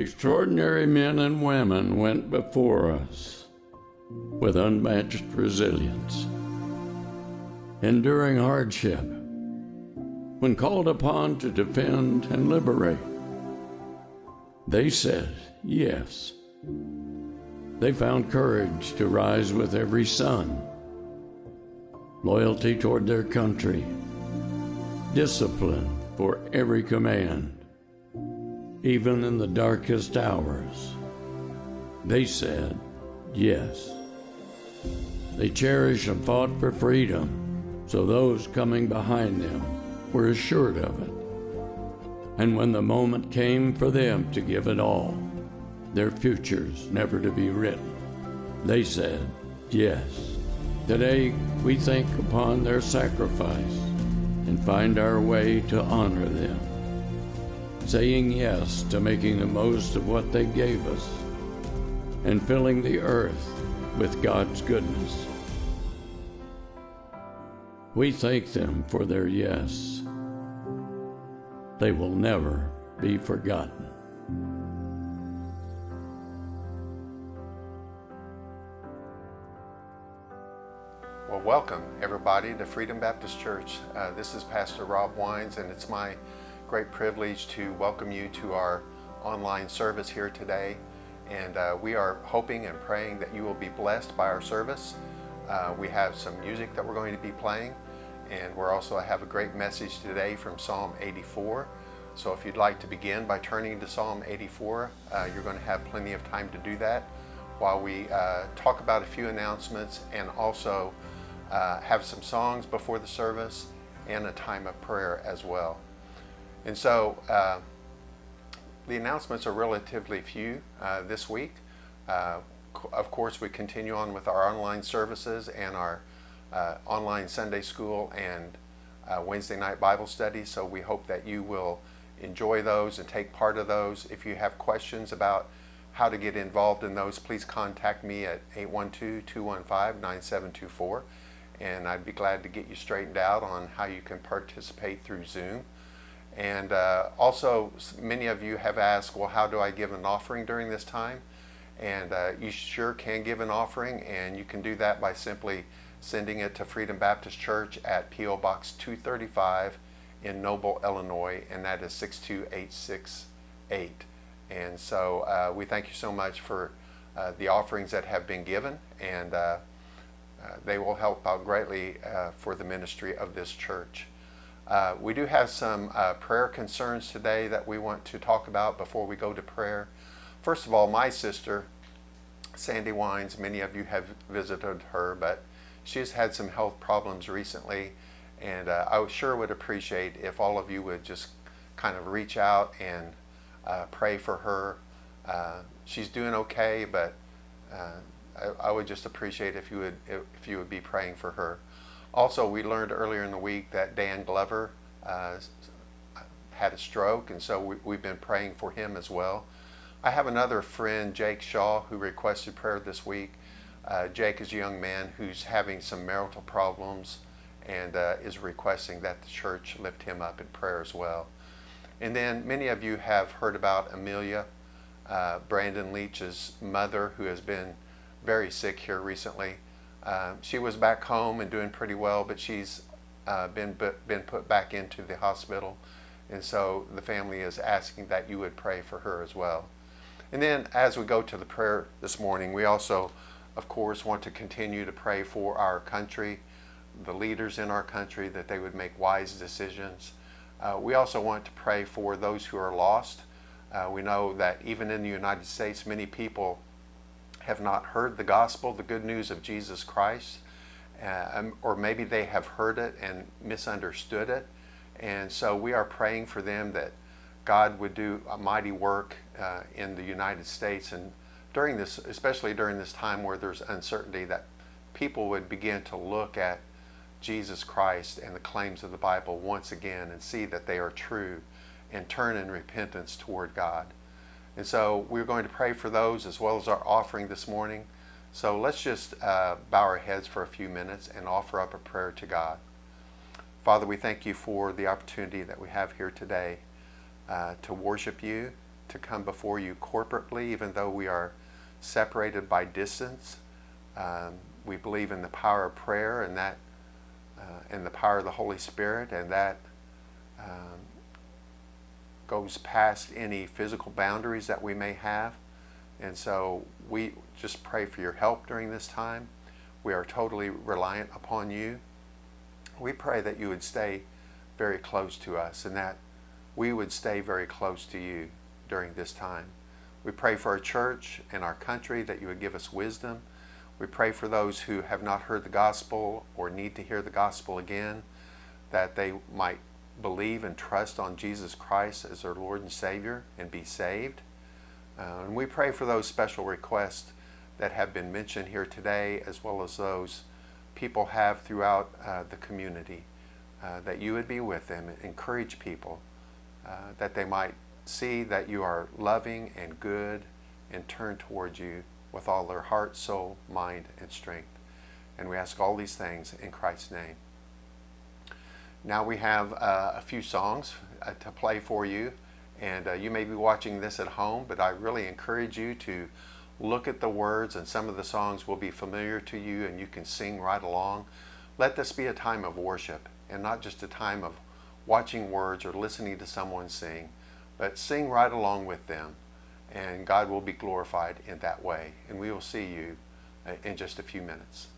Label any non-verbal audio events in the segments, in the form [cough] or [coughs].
Extraordinary men and women went before us with unmatched resilience. Enduring hardship, when called upon to defend and liberate, they said yes. They found courage to rise with every sun, loyalty toward their country, discipline for every command, even in the darkest hours. They said yes. They cherished and fought for freedom, so those coming behind them were assured of it. And when the moment came for them to give it all, their futures never to be written, they said yes. Today we think upon their sacrifice and find our way to honor them, saying yes to making the most of what they gave us and filling the earth with God's goodness. We thank them for their yes. They will never be forgotten. Well, welcome everybody to Freedom Baptist Church. Uh, this is Pastor Rob Wines, and it's my great privilege to welcome you to our online service here today. And uh, we are hoping and praying that you will be blessed by our service. Uh, we have some music that we're going to be playing, and we're also have a great message today from Psalm 84. So if you'd like to begin by turning to Psalm 84, uh, you're going to have plenty of time to do that while we uh, talk about a few announcements and also uh, have some songs before the service and a time of prayer as well. And so uh, the announcements are relatively few uh, this week. Uh, of course, we continue on with our online services and our uh, online Sunday school and uh, Wednesday night Bible study. So we hope that you will enjoy those and take part of those. If you have questions about how to get involved in those, please contact me at 812 215 9724 and I'd be glad to get you straightened out on how you can participate through Zoom. And uh, also, many of you have asked, well, how do I give an offering during this time? And uh, you sure can give an offering, and you can do that by simply sending it to Freedom Baptist Church at P.O. Box 235 in Noble, Illinois, and that is 62868. And so uh, we thank you so much for uh, the offerings that have been given, and uh, uh, they will help out greatly uh, for the ministry of this church. Uh, we do have some uh, prayer concerns today that we want to talk about before we go to prayer. First of all, my sister, Sandy Wines, many of you have visited her, but she's had some health problems recently, and uh, I sure would appreciate if all of you would just kind of reach out and uh, pray for her. she's doing okay, but I, I would just appreciate if you would if you would be praying for her. Also, we learned earlier in the week that Dan Glover uh, had a stroke, and so we, have been praying for him as well. I have another friend, Jake Shaw, who requested prayer this week. Uh, Jake is a young man who's having some marital problems and uh, is requesting that the church lift him up in prayer as well. And then many of you have heard about Amelia, uh, Brandon Leach's mother, who has been very sick here recently. Uh, she was back home and doing pretty well, but she's uh, been been put back into the hospital, and so the family is asking that you would pray for her as well. And then, as we go to the prayer this morning, we also, of course, want to continue to pray for our country, the leaders in our country, that they would make wise decisions. Uh, we also want to pray for those who are lost. Uh, we know that even in the United States, many people have not heard the gospel, the good news of Jesus Christ, uh, um, or maybe they have heard it and misunderstood it. And so we are praying for them that God would do a mighty work uh, in the United States and during this, especially during this time where there's uncertainty, that people would begin to look at Jesus Christ and the claims of the Bible once again and see that they are true and turn in repentance toward God. And so we're going to pray for those as well as our offering this morning. So let's just uh, bow our heads for a few minutes and offer up a prayer to God. Father, we thank you for the opportunity that we have here today uh, to worship you, to come before you corporately, even though we are separated by distance. Um, we believe in the power of prayer and that, uh, and the power of the Holy Spirit, and that um, goes past any physical boundaries that we may have. And so we just pray for your help during this time. We are totally reliant upon you. We pray that you would stay very close to us and that we would stay very close to you during this time. We pray for our church and our country that you would give us wisdom. We pray for those who have not heard the gospel or need to hear the gospel again, that they might believe and trust on Jesus Christ as their Lord and Savior and be saved. Uh, and we pray for those special requests that have been mentioned here today, as well as those people have throughout uh, the community, uh, that you would be with them, encourage people, uh, that they might see that you are loving and good and turn towards you with all their heart, soul, mind, and strength. And we ask all these things in Christ's name. Now we have uh, a few songs uh, to play for you, and uh, you may be watching this at home, but I really encourage you to look at the words, and some of the songs will be familiar to you, and you can sing right along. Let this be a time of worship and not just a time of watching words or listening to someone sing, but sing right along with them, and God will be glorified in that way. And we will see you uh, in just a few minutes.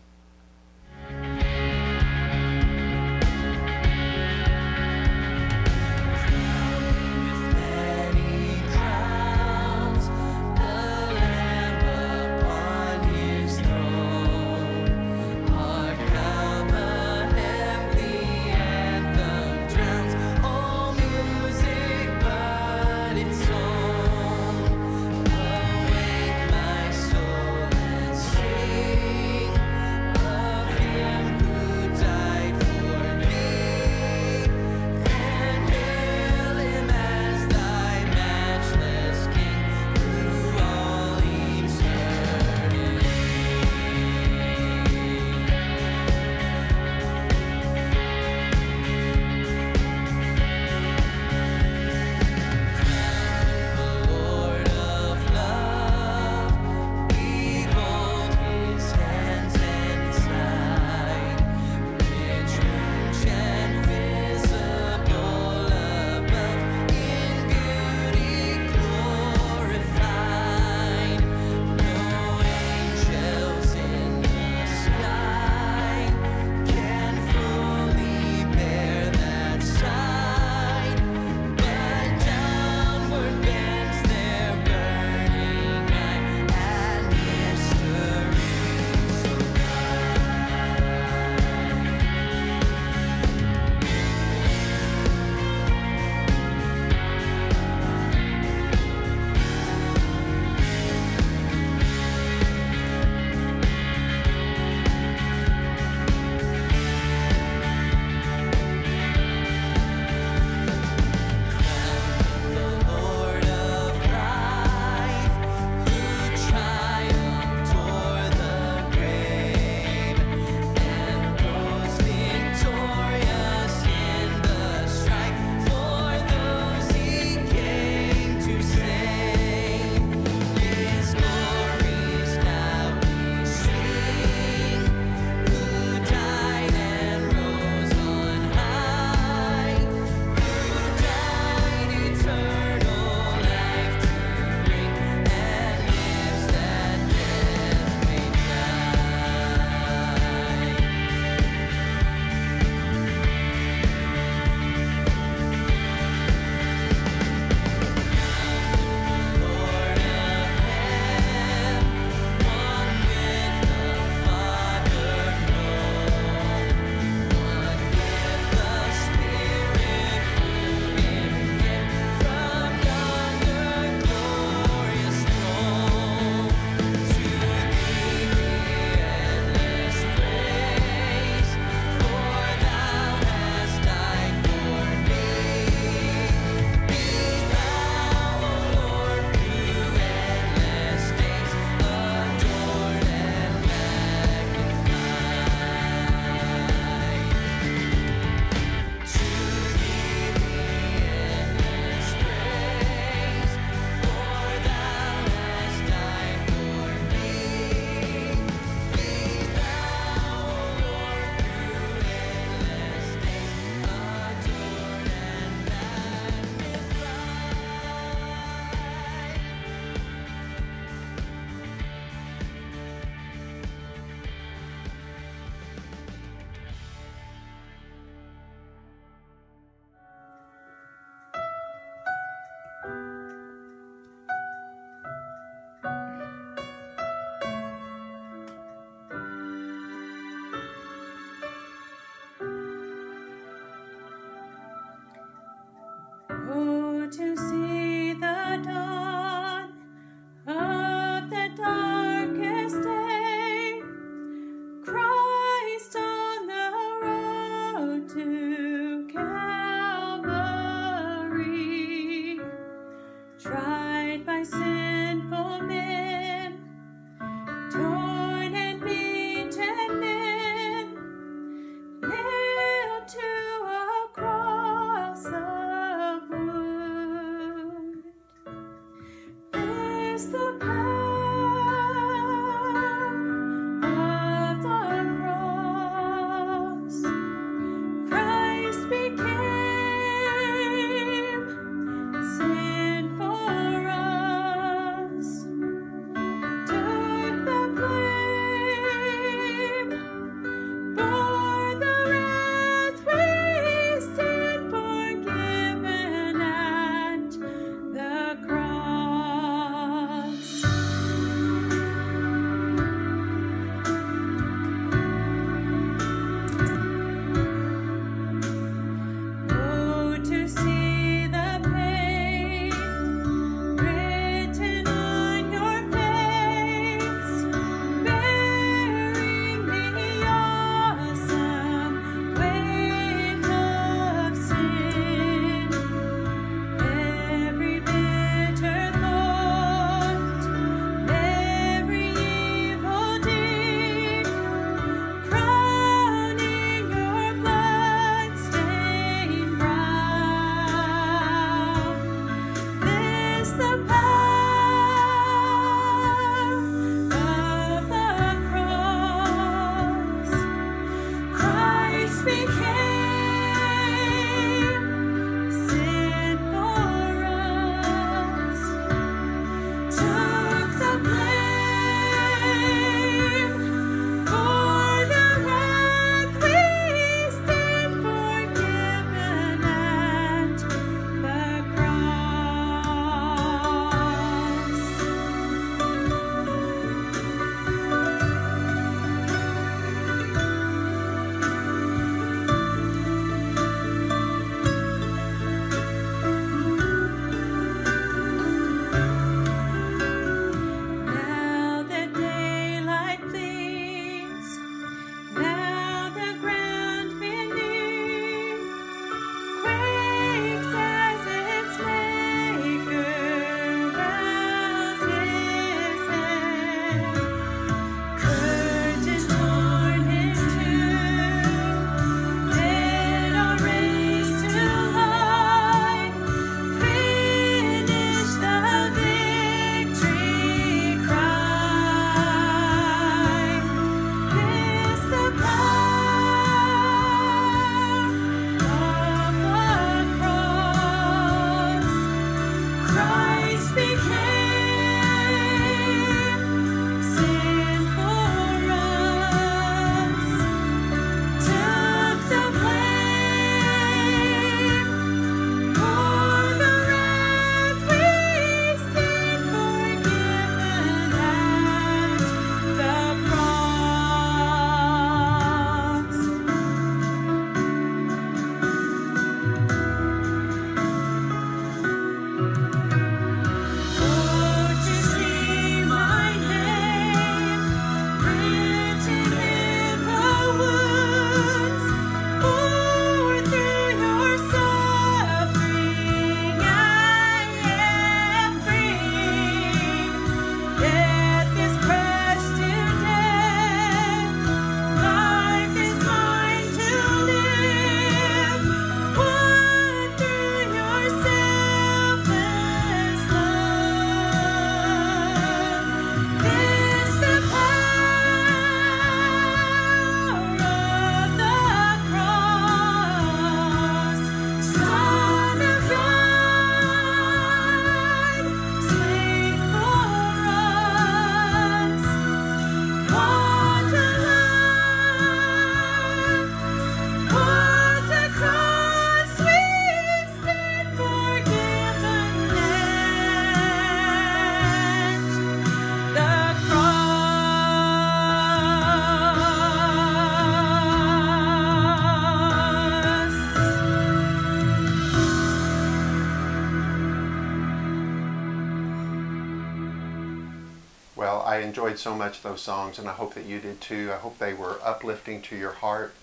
Enjoyed so much those songs, and I hope that you did too. I hope they were uplifting to your heart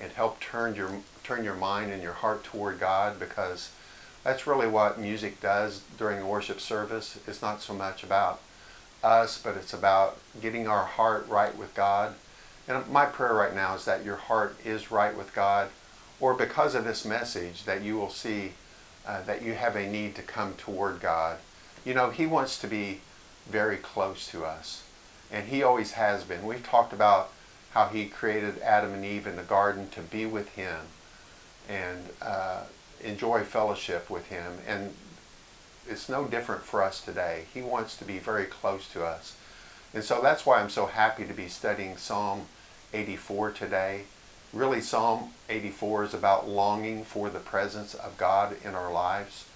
and helped turn your turn your mind and your heart toward God because that's really what music does during a worship service. It's not so much about us, but it's about getting our heart right with God. And my prayer right now is that your heart is right with God, or because of this message, that you will see uh, that you have a need to come toward God. You know, He wants to be very close to us. And he always has been. We've talked about how he created Adam and Eve in the garden to be with him and uh, enjoy fellowship with him. And it's no different for us today. He wants to be very close to us. And so that's why I'm so happy to be studying Psalm 84 today. Really, Psalm 84 is about longing for the presence of God in our lives.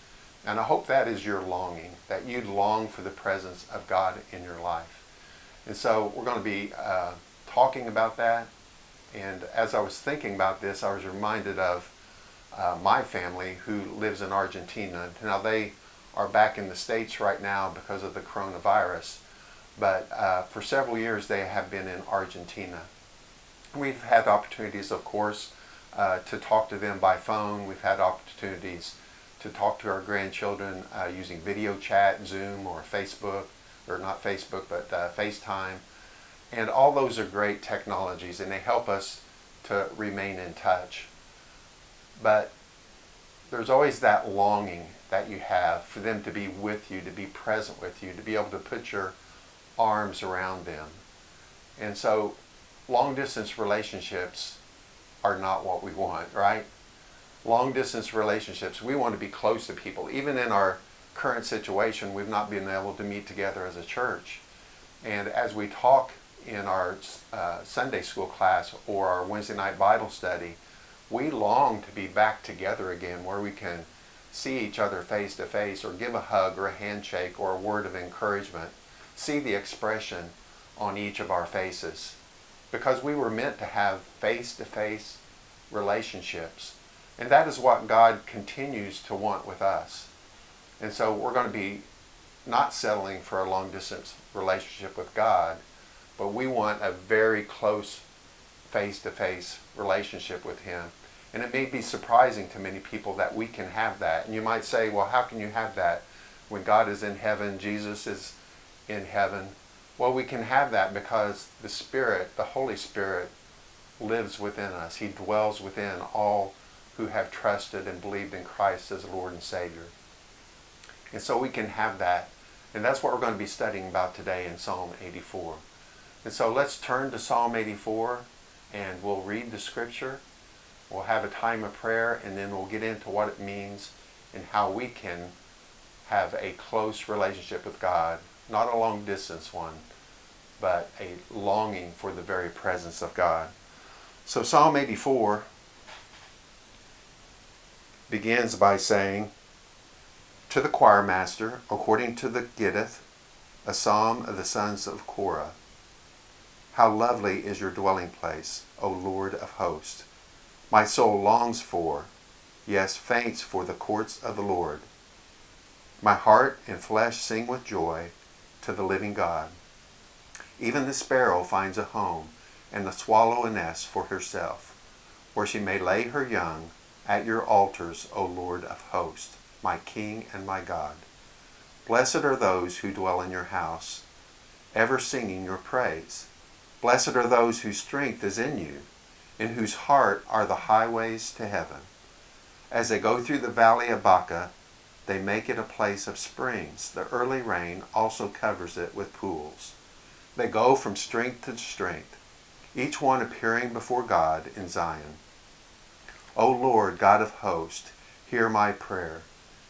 And I hope that is your longing, that you long for the presence of God in your life. And so we're going to be uh, talking about that. And as I was thinking about this, I was reminded of uh, my family who lives in Argentina. Now, they are back in the States right now because of the coronavirus, but uh, for several years they have been in Argentina. We've had opportunities, of course, uh, to talk to them by phone. We've had opportunities to talk to our grandchildren uh, using video chat, Zoom, or Facebook, or not Facebook, but uh, FaceTime. And all those are great technologies and they help us to remain in touch. But there's always that longing that you have for them to be with you, to be present with you, to be able to put your arms around them. And so long distance relationships are not what we want, right? long distance relationships. We want to be close to people. Even in our current situation, we've not been able to meet together as a church. And as we talk in our uh, Sunday school class or our Wednesday night Bible study, we long to be back together again where we can see each other face to face or give a hug or a handshake or a word of encouragement. See the expression on each of our faces. Because we were meant to have face to face relationships and that is what God continues to want with us. And so we're going to be not settling for a long distance relationship with God, but we want a very close face to face relationship with Him. And it may be surprising to many people that we can have that. And you might say, well, how can you have that when God is in heaven, Jesus is in heaven? Well, we can have that because the Spirit, the Holy Spirit, lives within us. He dwells within all who have trusted and believed in Christ as Lord and Savior. And so we can have that. And that's what we're going to be studying about today in Psalm 84. And so let's turn to Psalm 84 and we'll read the scripture. We'll have a time of prayer and then we'll get into what it means and how we can have a close relationship with God, not a long distance one, but a longing for the very presence of God. So Psalm 84 begins by saying, To the choir master, according to the Gittith, a psalm of the sons of Korah. How lovely is your dwelling place, O Lord of hosts! My soul longs for, yes, faints for the courts of the Lord. My heart and flesh sing with joy to the living God. Even the sparrow finds a home, and the swallow a nest for herself, where she may lay her young at your altars, O Lord of hosts, my King and my God. Blessed are those who dwell in your house, ever singing your praise. Blessed are those whose strength is in you, in whose heart are the highways to heaven. As they go through the valley of Baca, they make it a place of springs. The early rain also covers it with pools. They go from strength to strength, each one appearing before God in Zion. O Lord, God of hosts, hear my prayer.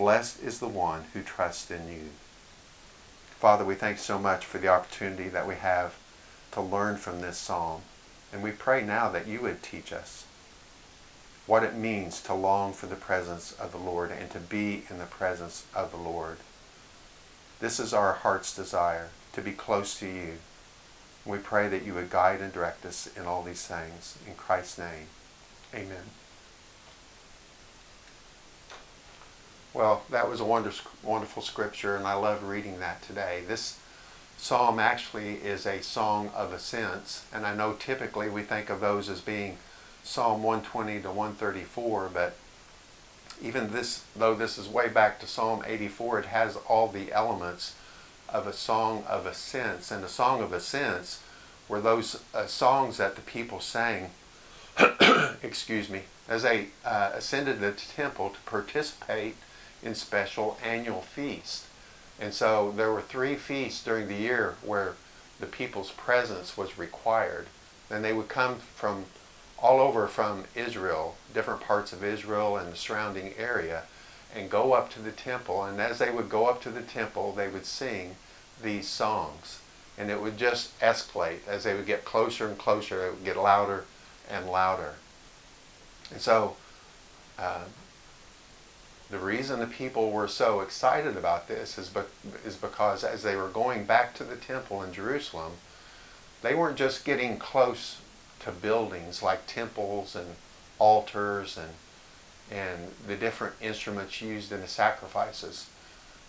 Blessed is the one who trusts in you. Father, we thank you so much for the opportunity that we have to learn from this psalm. And we pray now that you would teach us what it means to long for the presence of the Lord and to be in the presence of the Lord. This is our heart's desire, to be close to you. We pray that you would guide and direct us in all these things. In Christ's name, amen. Well, that was a wonder, wonderful scripture, and I love reading that today. This psalm actually is a song of ascents, and I know typically we think of those as being Psalm 120 to 134, but even this, though this is way back to Psalm 84, it has all the elements of a song of ascents. And a song of ascents were those uh, songs that the people sang, [coughs] excuse me, as they uh, ascended the temple to participate in special annual feasts. And so there were three feasts during the year where the people's presence was required. And they would come from all over from Israel, different parts of Israel and the surrounding area, and go up to the temple. And as they would go up to the temple, they would sing these songs. And it would just escalate. As they would get closer and closer, it would get louder and louder. And so uh, the reason the people were so excited about this is, be- is because as they were going back to the temple in Jerusalem, they weren't just getting close to buildings like temples and altars and, and the different instruments used in the sacrifices,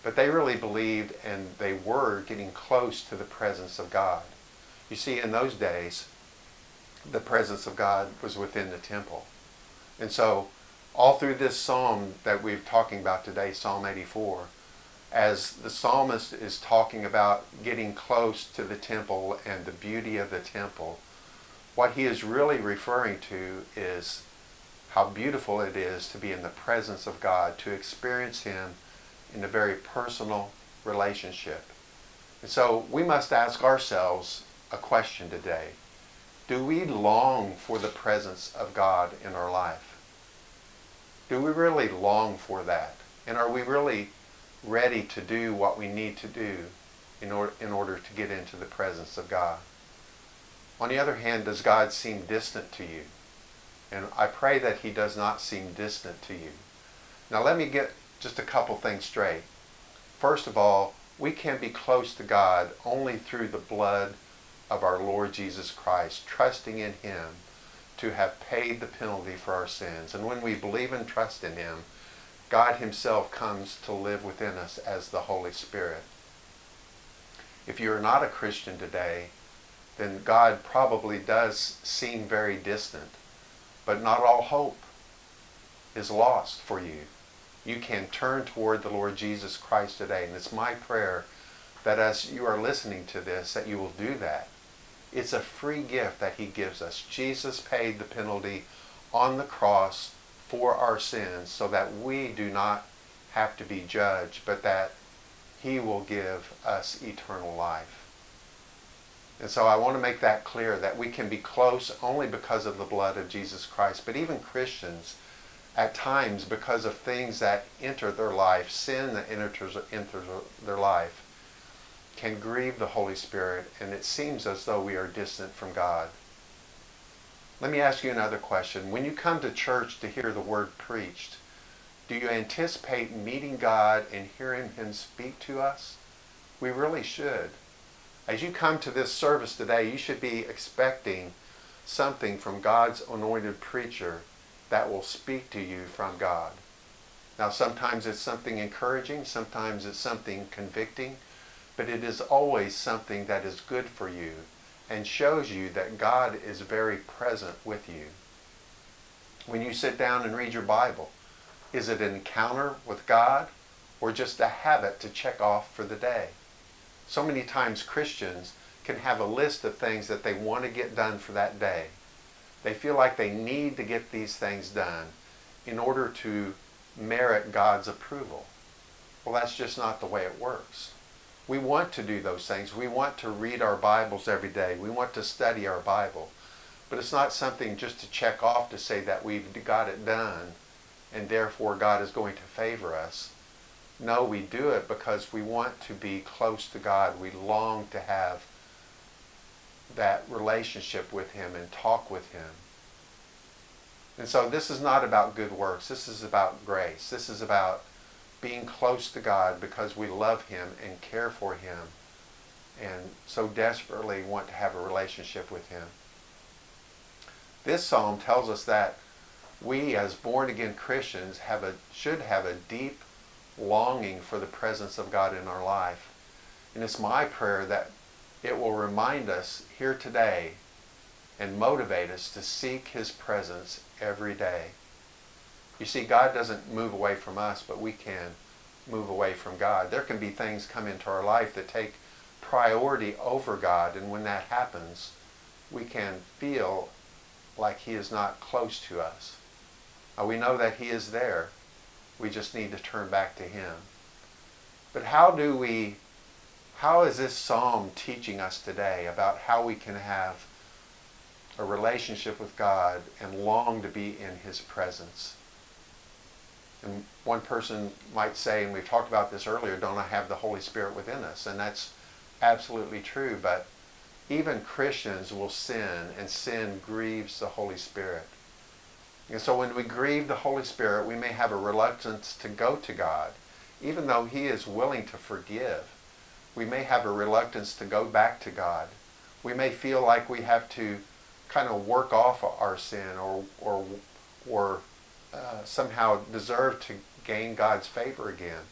but they really believed and they were getting close to the presence of God. You see, in those days, the presence of God was within the temple. And so all through this psalm that we're talking about today, Psalm 84, as the psalmist is talking about getting close to the temple and the beauty of the temple, what he is really referring to is how beautiful it is to be in the presence of God, to experience Him in a very personal relationship. And so we must ask ourselves a question today. Do we long for the presence of God in our life? Do we really long for that? And are we really ready to do what we need to do in order, in order to get into the presence of God? On the other hand, does God seem distant to you? And I pray that he does not seem distant to you. Now let me get just a couple things straight. First of all, we can be close to God only through the blood of our Lord Jesus Christ, trusting in him to have paid the penalty for our sins. And when we believe and trust in Him, God Himself comes to live within us as the Holy Spirit. If you are not a Christian today, then God probably does seem very distant. But not all hope is lost for you. You can turn toward the Lord Jesus Christ today. And it's my prayer that as you are listening to this, that you will do that it's a free gift that he gives us. Jesus paid the penalty on the cross for our sins so that we do not have to be judged, but that he will give us eternal life. And so I want to make that clear that we can be close only because of the blood of Jesus Christ. But even Christians, at times, because of things that enter their life, sin that enters, enters their life, can grieve the Holy Spirit, and it seems as though we are distant from God. Let me ask you another question. When you come to church to hear the word preached, do you anticipate meeting God and hearing Him speak to us? We really should. As you come to this service today, you should be expecting something from God's anointed preacher that will speak to you from God. Now, sometimes it's something encouraging, sometimes it's something convicting, but it is always something that is good for you and shows you that God is very present with you. When you sit down and read your Bible, is it an encounter with God or just a habit to check off for the day? So many times Christians can have a list of things that they want to get done for that day. They feel like they need to get these things done in order to merit God's approval. Well, that's just not the way it works. We want to do those things. We want to read our Bibles every day. We want to study our Bible. But it's not something just to check off to say that we've got it done and therefore God is going to favor us. No, we do it because we want to be close to God. We long to have that relationship with Him and talk with Him. And so this is not about good works. This is about grace. This is about being close to God because we love Him and care for Him and so desperately want to have a relationship with Him. This psalm tells us that we as born again Christians have a, should have a deep longing for the presence of God in our life. And it's my prayer that it will remind us here today and motivate us to seek His presence every day. You see, God doesn't move away from us, but we can move away from God. There can be things come into our life that take priority over God, and when that happens, we can feel like He is not close to us. We know that He is there. We just need to turn back to Him. But how do we, how is this psalm teaching us today about how we can have a relationship with God and long to be in His presence? And one person might say, and we've talked about this earlier, don't I have the Holy Spirit within us? And that's absolutely true, but even Christians will sin, and sin grieves the Holy Spirit. And so when we grieve the Holy Spirit, we may have a reluctance to go to God, even though He is willing to forgive. We may have a reluctance to go back to God. We may feel like we have to kind of work off our sin or, or, or uh, somehow deserve to gain God's favor again.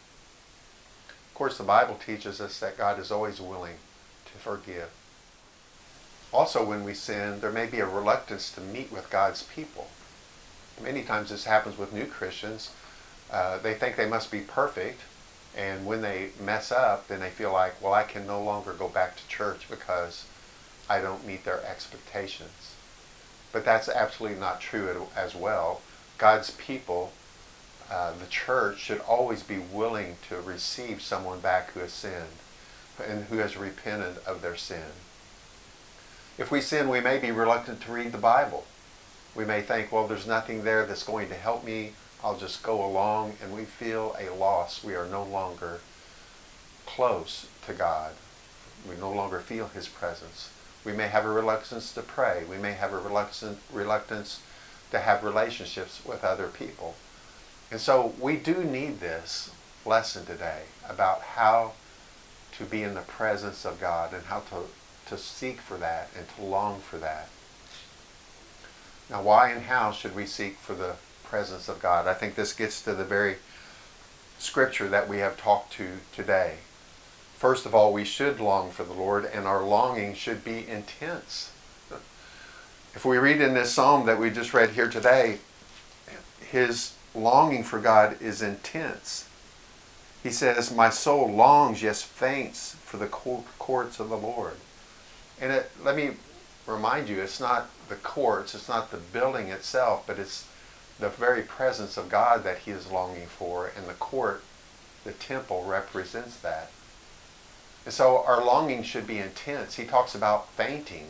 Of course, the Bible teaches us that God is always willing to forgive. Also, when we sin, there may be a reluctance to meet with God's people. Many times this happens with new Christians. Uh, they think they must be perfect, and when they mess up, then they feel like, well, I can no longer go back to church because I don't meet their expectations. But that's absolutely not true as well. God's people, uh, the church, should always be willing to receive someone back who has sinned and who has repented of their sin. If we sin, we may be reluctant to read the Bible. We may think, well, there's nothing there that's going to help me. I'll just go along, and we feel a loss. We are no longer close to God. We no longer feel His presence. We may have a reluctance to pray. We may have a reluctance, reluctance to have relationships with other people. And so we do need this lesson today about how to be in the presence of God and how to, to seek for that and to long for that. Now, why and how should we seek for the presence of God? I think this gets to the very scripture that we have talked to today. First of all, we should long for the Lord, and our longing should be intense. If we read in this psalm that we just read here today, his longing for God is intense. He says, My soul longs, yes, faints for the courts of the Lord. And it, let me remind you, it's not the courts, it's not the building itself, but it's the very presence of God that he is longing for, and the court, the temple, represents that. And so our longing should be intense. He talks about fainting,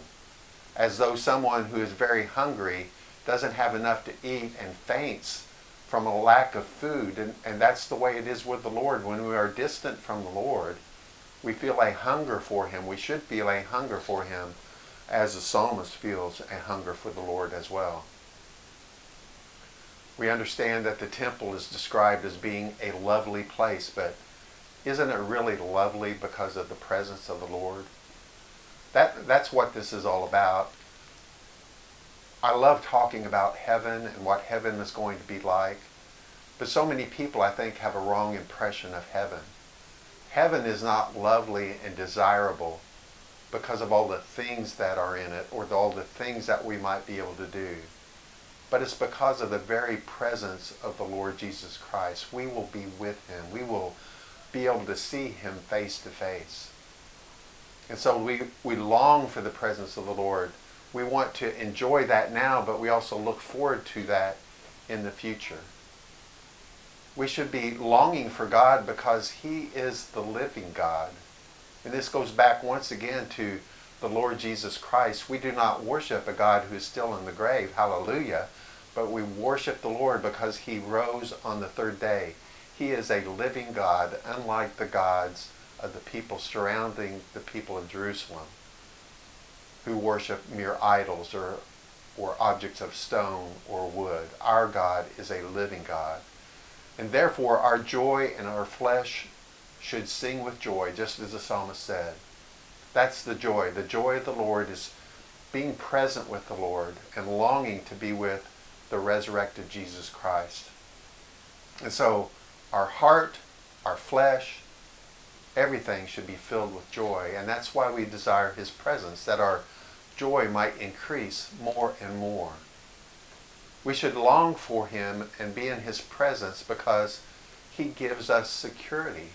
as though someone who is very hungry doesn't have enough to eat and faints from a lack of food. And, and that's the way it is with the Lord. When we are distant from the Lord, we feel a hunger for Him. We should feel a hunger for Him as the psalmist feels a hunger for the Lord as well. We understand that the temple is described as being a lovely place, but isn't it really lovely because of the presence of the Lord? That, that's what this is all about. I love talking about heaven and what heaven is going to be like, but so many people, I think, have a wrong impression of heaven. Heaven is not lovely and desirable because of all the things that are in it or all the things that we might be able to do. But it's because of the very presence of the Lord Jesus Christ. We will be with him. We will be able to see him face to face. And so we, we long for the presence of the Lord. We want to enjoy that now, but we also look forward to that in the future. We should be longing for God because he is the living God. And this goes back once again to the Lord Jesus Christ. We do not worship a God who is still in the grave, hallelujah, but we worship the Lord because he rose on the third day. He is a living God, unlike the gods of the people surrounding the people of Jerusalem who worship mere idols or, or objects of stone or wood. Our God is a living God. And therefore, our joy and our flesh should sing with joy, just as the psalmist said. That's the joy. The joy of the Lord is being present with the Lord and longing to be with the resurrected Jesus Christ. And so, our heart, our flesh, everything should be filled with joy. And that's why we desire his presence, that our joy might increase more and more. We should long for him and be in his presence because he gives us security.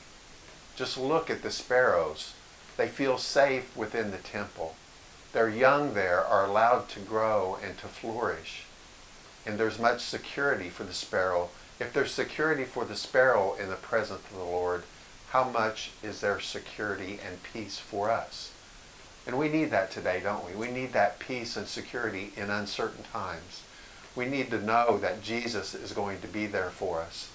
Just look at the sparrows. They feel safe within the temple. Their young there are allowed to grow and to flourish. And there's much security for the sparrow. If there's security for the sparrow in the presence of the Lord, how much is there security and peace for us? And we need that today, don't we? We need that peace and security in uncertain times. We need to know that Jesus is going to be there for us.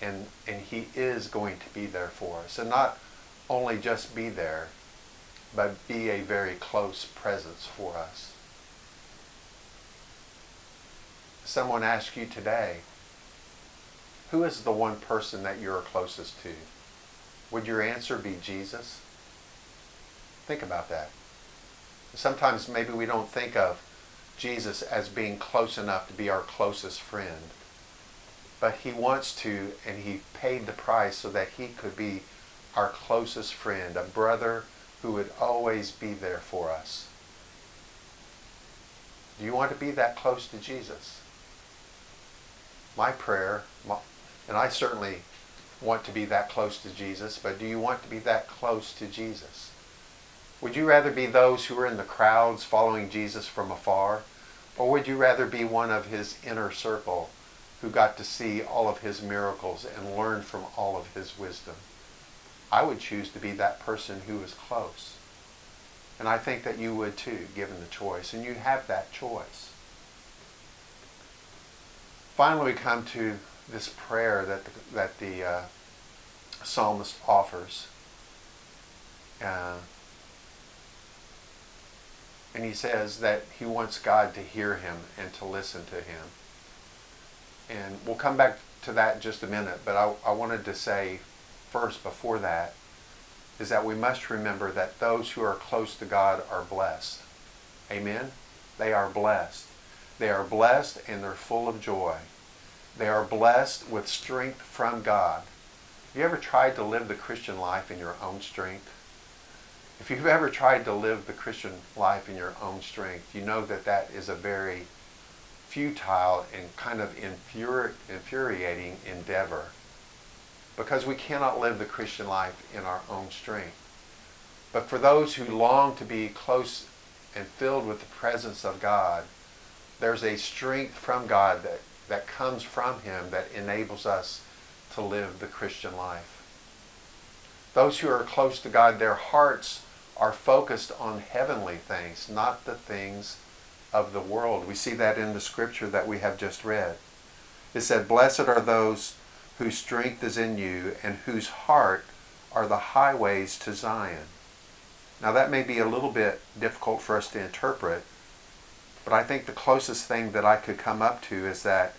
And, and he is going to be there for us. And not only just be there, but be a very close presence for us. Someone asks you today, who is the one person that you're closest to? Would your answer be Jesus? Think about that. Sometimes maybe we don't think of Jesus as being close enough to be our closest friend. But he wants to, and he paid the price so that he could be our closest friend, a brother who would always be there for us. Do you want to be that close to Jesus? My prayer, and I certainly want to be that close to Jesus, but do you want to be that close to Jesus? Would you rather be those who are in the crowds following Jesus from afar? Or would you rather be one of his inner circle who got to see all of his miracles and learn from all of his wisdom? I would choose to be that person who is close. And I think that you would too, given the choice. And you have that choice. Finally, we come to this prayer that the, that the uh, psalmist offers. Uh, and he says that he wants God to hear him and to listen to him. And we'll come back to that in just a minute, but I, I wanted to say first, before that, is that we must remember that those who are close to God are blessed. Amen? They are blessed. They are blessed and they're full of joy. They are blessed with strength from God. Have you ever tried to live the Christian life in your own strength? If you've ever tried to live the Christian life in your own strength, you know that that is a very futile and kind of infuri- infuriating endeavor because we cannot live the Christian life in our own strength. But for those who long to be close and filled with the presence of God, there's a strength from God that, that comes from Him that enables us to live the Christian life. Those who are close to God, their hearts are focused on heavenly things, not the things of the world. We see that in the scripture that we have just read. It said, Blessed are those whose strength is in you and whose heart are the highways to Zion. Now, that may be a little bit difficult for us to interpret, but I think the closest thing that I could come up to is that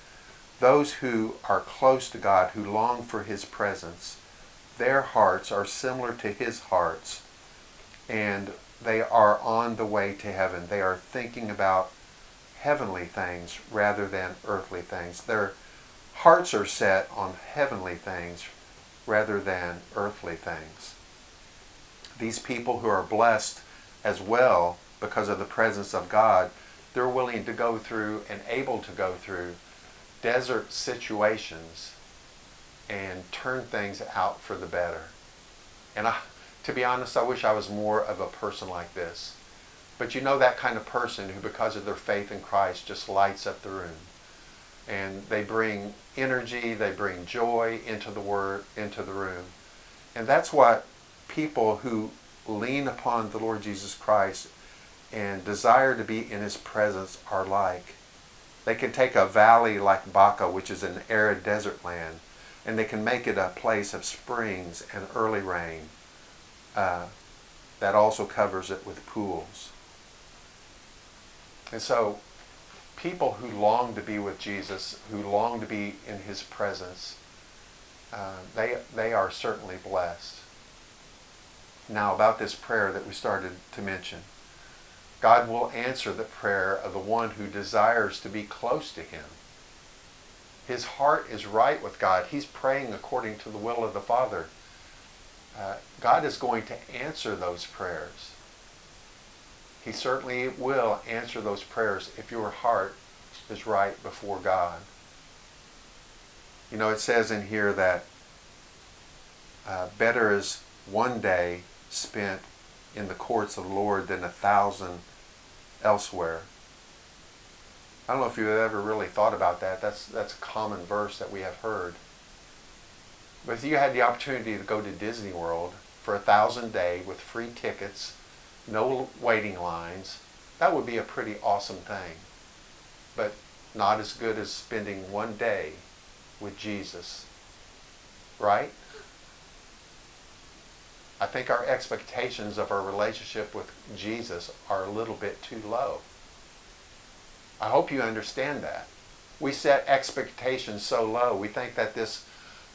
those who are close to God, who long for His presence, their hearts are similar to His hearts and they are on the way to heaven. They are thinking about heavenly things rather than earthly things. Their hearts are set on heavenly things rather than earthly things. These people who are blessed as well because of the presence of God, they're willing to go through and able to go through desert situations and turn things out for the better. And I, to be honest, I wish I was more of a person like this. But you know that kind of person who, because of their faith in Christ, just lights up the room. And they bring energy, they bring joy into the word, into the room. And that's what people who lean upon the Lord Jesus Christ and desire to be in his presence are like. They can take a valley like Baca, which is an arid desert land, and they can make it a place of springs and early rain. Uh, that also covers it with pools. And so, people who long to be with Jesus, who long to be in his presence, uh, they, they are certainly blessed. Now, about this prayer that we started to mention. God will answer the prayer of the one who desires to be close to him. His heart is right with God. He's praying according to the will of the Father. Uh, God is going to answer those prayers. He certainly will answer those prayers if your heart is right before God. You know, it says in here that uh, better is one day spent in the courts of the Lord than a thousand elsewhere. I don't know if you've ever really thought about that. That's, that's a common verse that we have heard. But if you had the opportunity to go to Disney World for a thousand day with free tickets, no waiting lines, that would be a pretty awesome thing. But not as good as spending one day with Jesus. Right? I think our expectations of our relationship with Jesus are a little bit too low. I hope you understand that. We set expectations so low. We think that this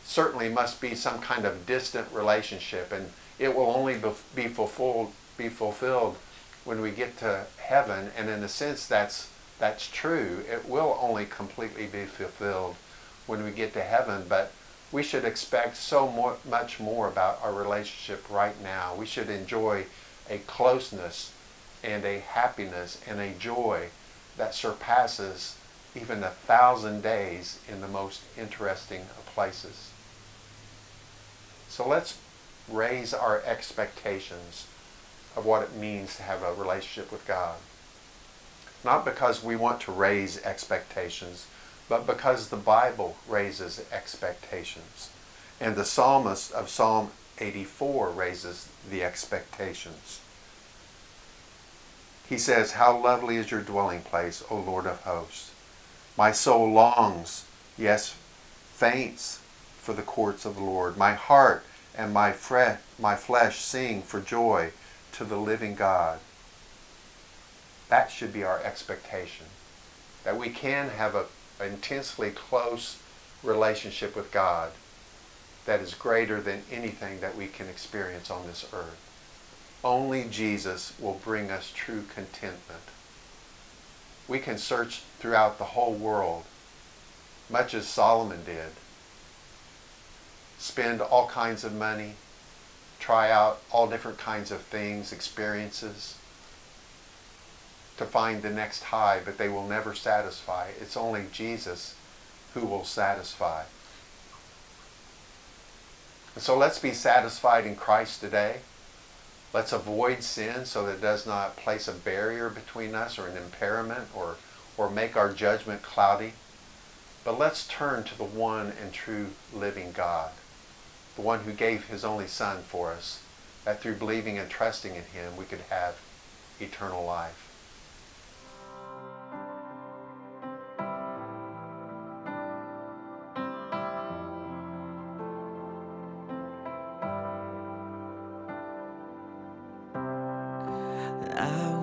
certainly must be some kind of distant relationship and it will only be fulfilled be fulfilled when we get to heaven and in a sense that's that's true it will only completely be fulfilled when we get to heaven but we should expect so more, much more about our relationship right now we should enjoy a closeness and a happiness and a joy that surpasses even a thousand days in the most interesting of places so let's raise our expectations of what it means to have a relationship with God. Not because we want to raise expectations, but because the Bible raises expectations. And the psalmist of Psalm 84 raises the expectations. He says, How lovely is your dwelling place, O Lord of hosts. My soul longs, yes, faints for the courts of the Lord. My heart and my, fre- my flesh sing for joy to the living God. That should be our expectation. That we can have a, intensely close relationship with God that is greater than anything that we can experience on this earth. Only Jesus will bring us true contentment. We can search throughout the whole world, much as Solomon did, spend all kinds of money, try out all different kinds of things, experiences, to find the next high, but they will never satisfy. It's only Jesus who will satisfy. So let's be satisfied in Christ today. Let's avoid sin so that it does not place a barrier between us or an impairment or, or make our judgment cloudy. But let's turn to the one and true living God the one who gave his only Son for us, that through believing and trusting in him we could have eternal life. I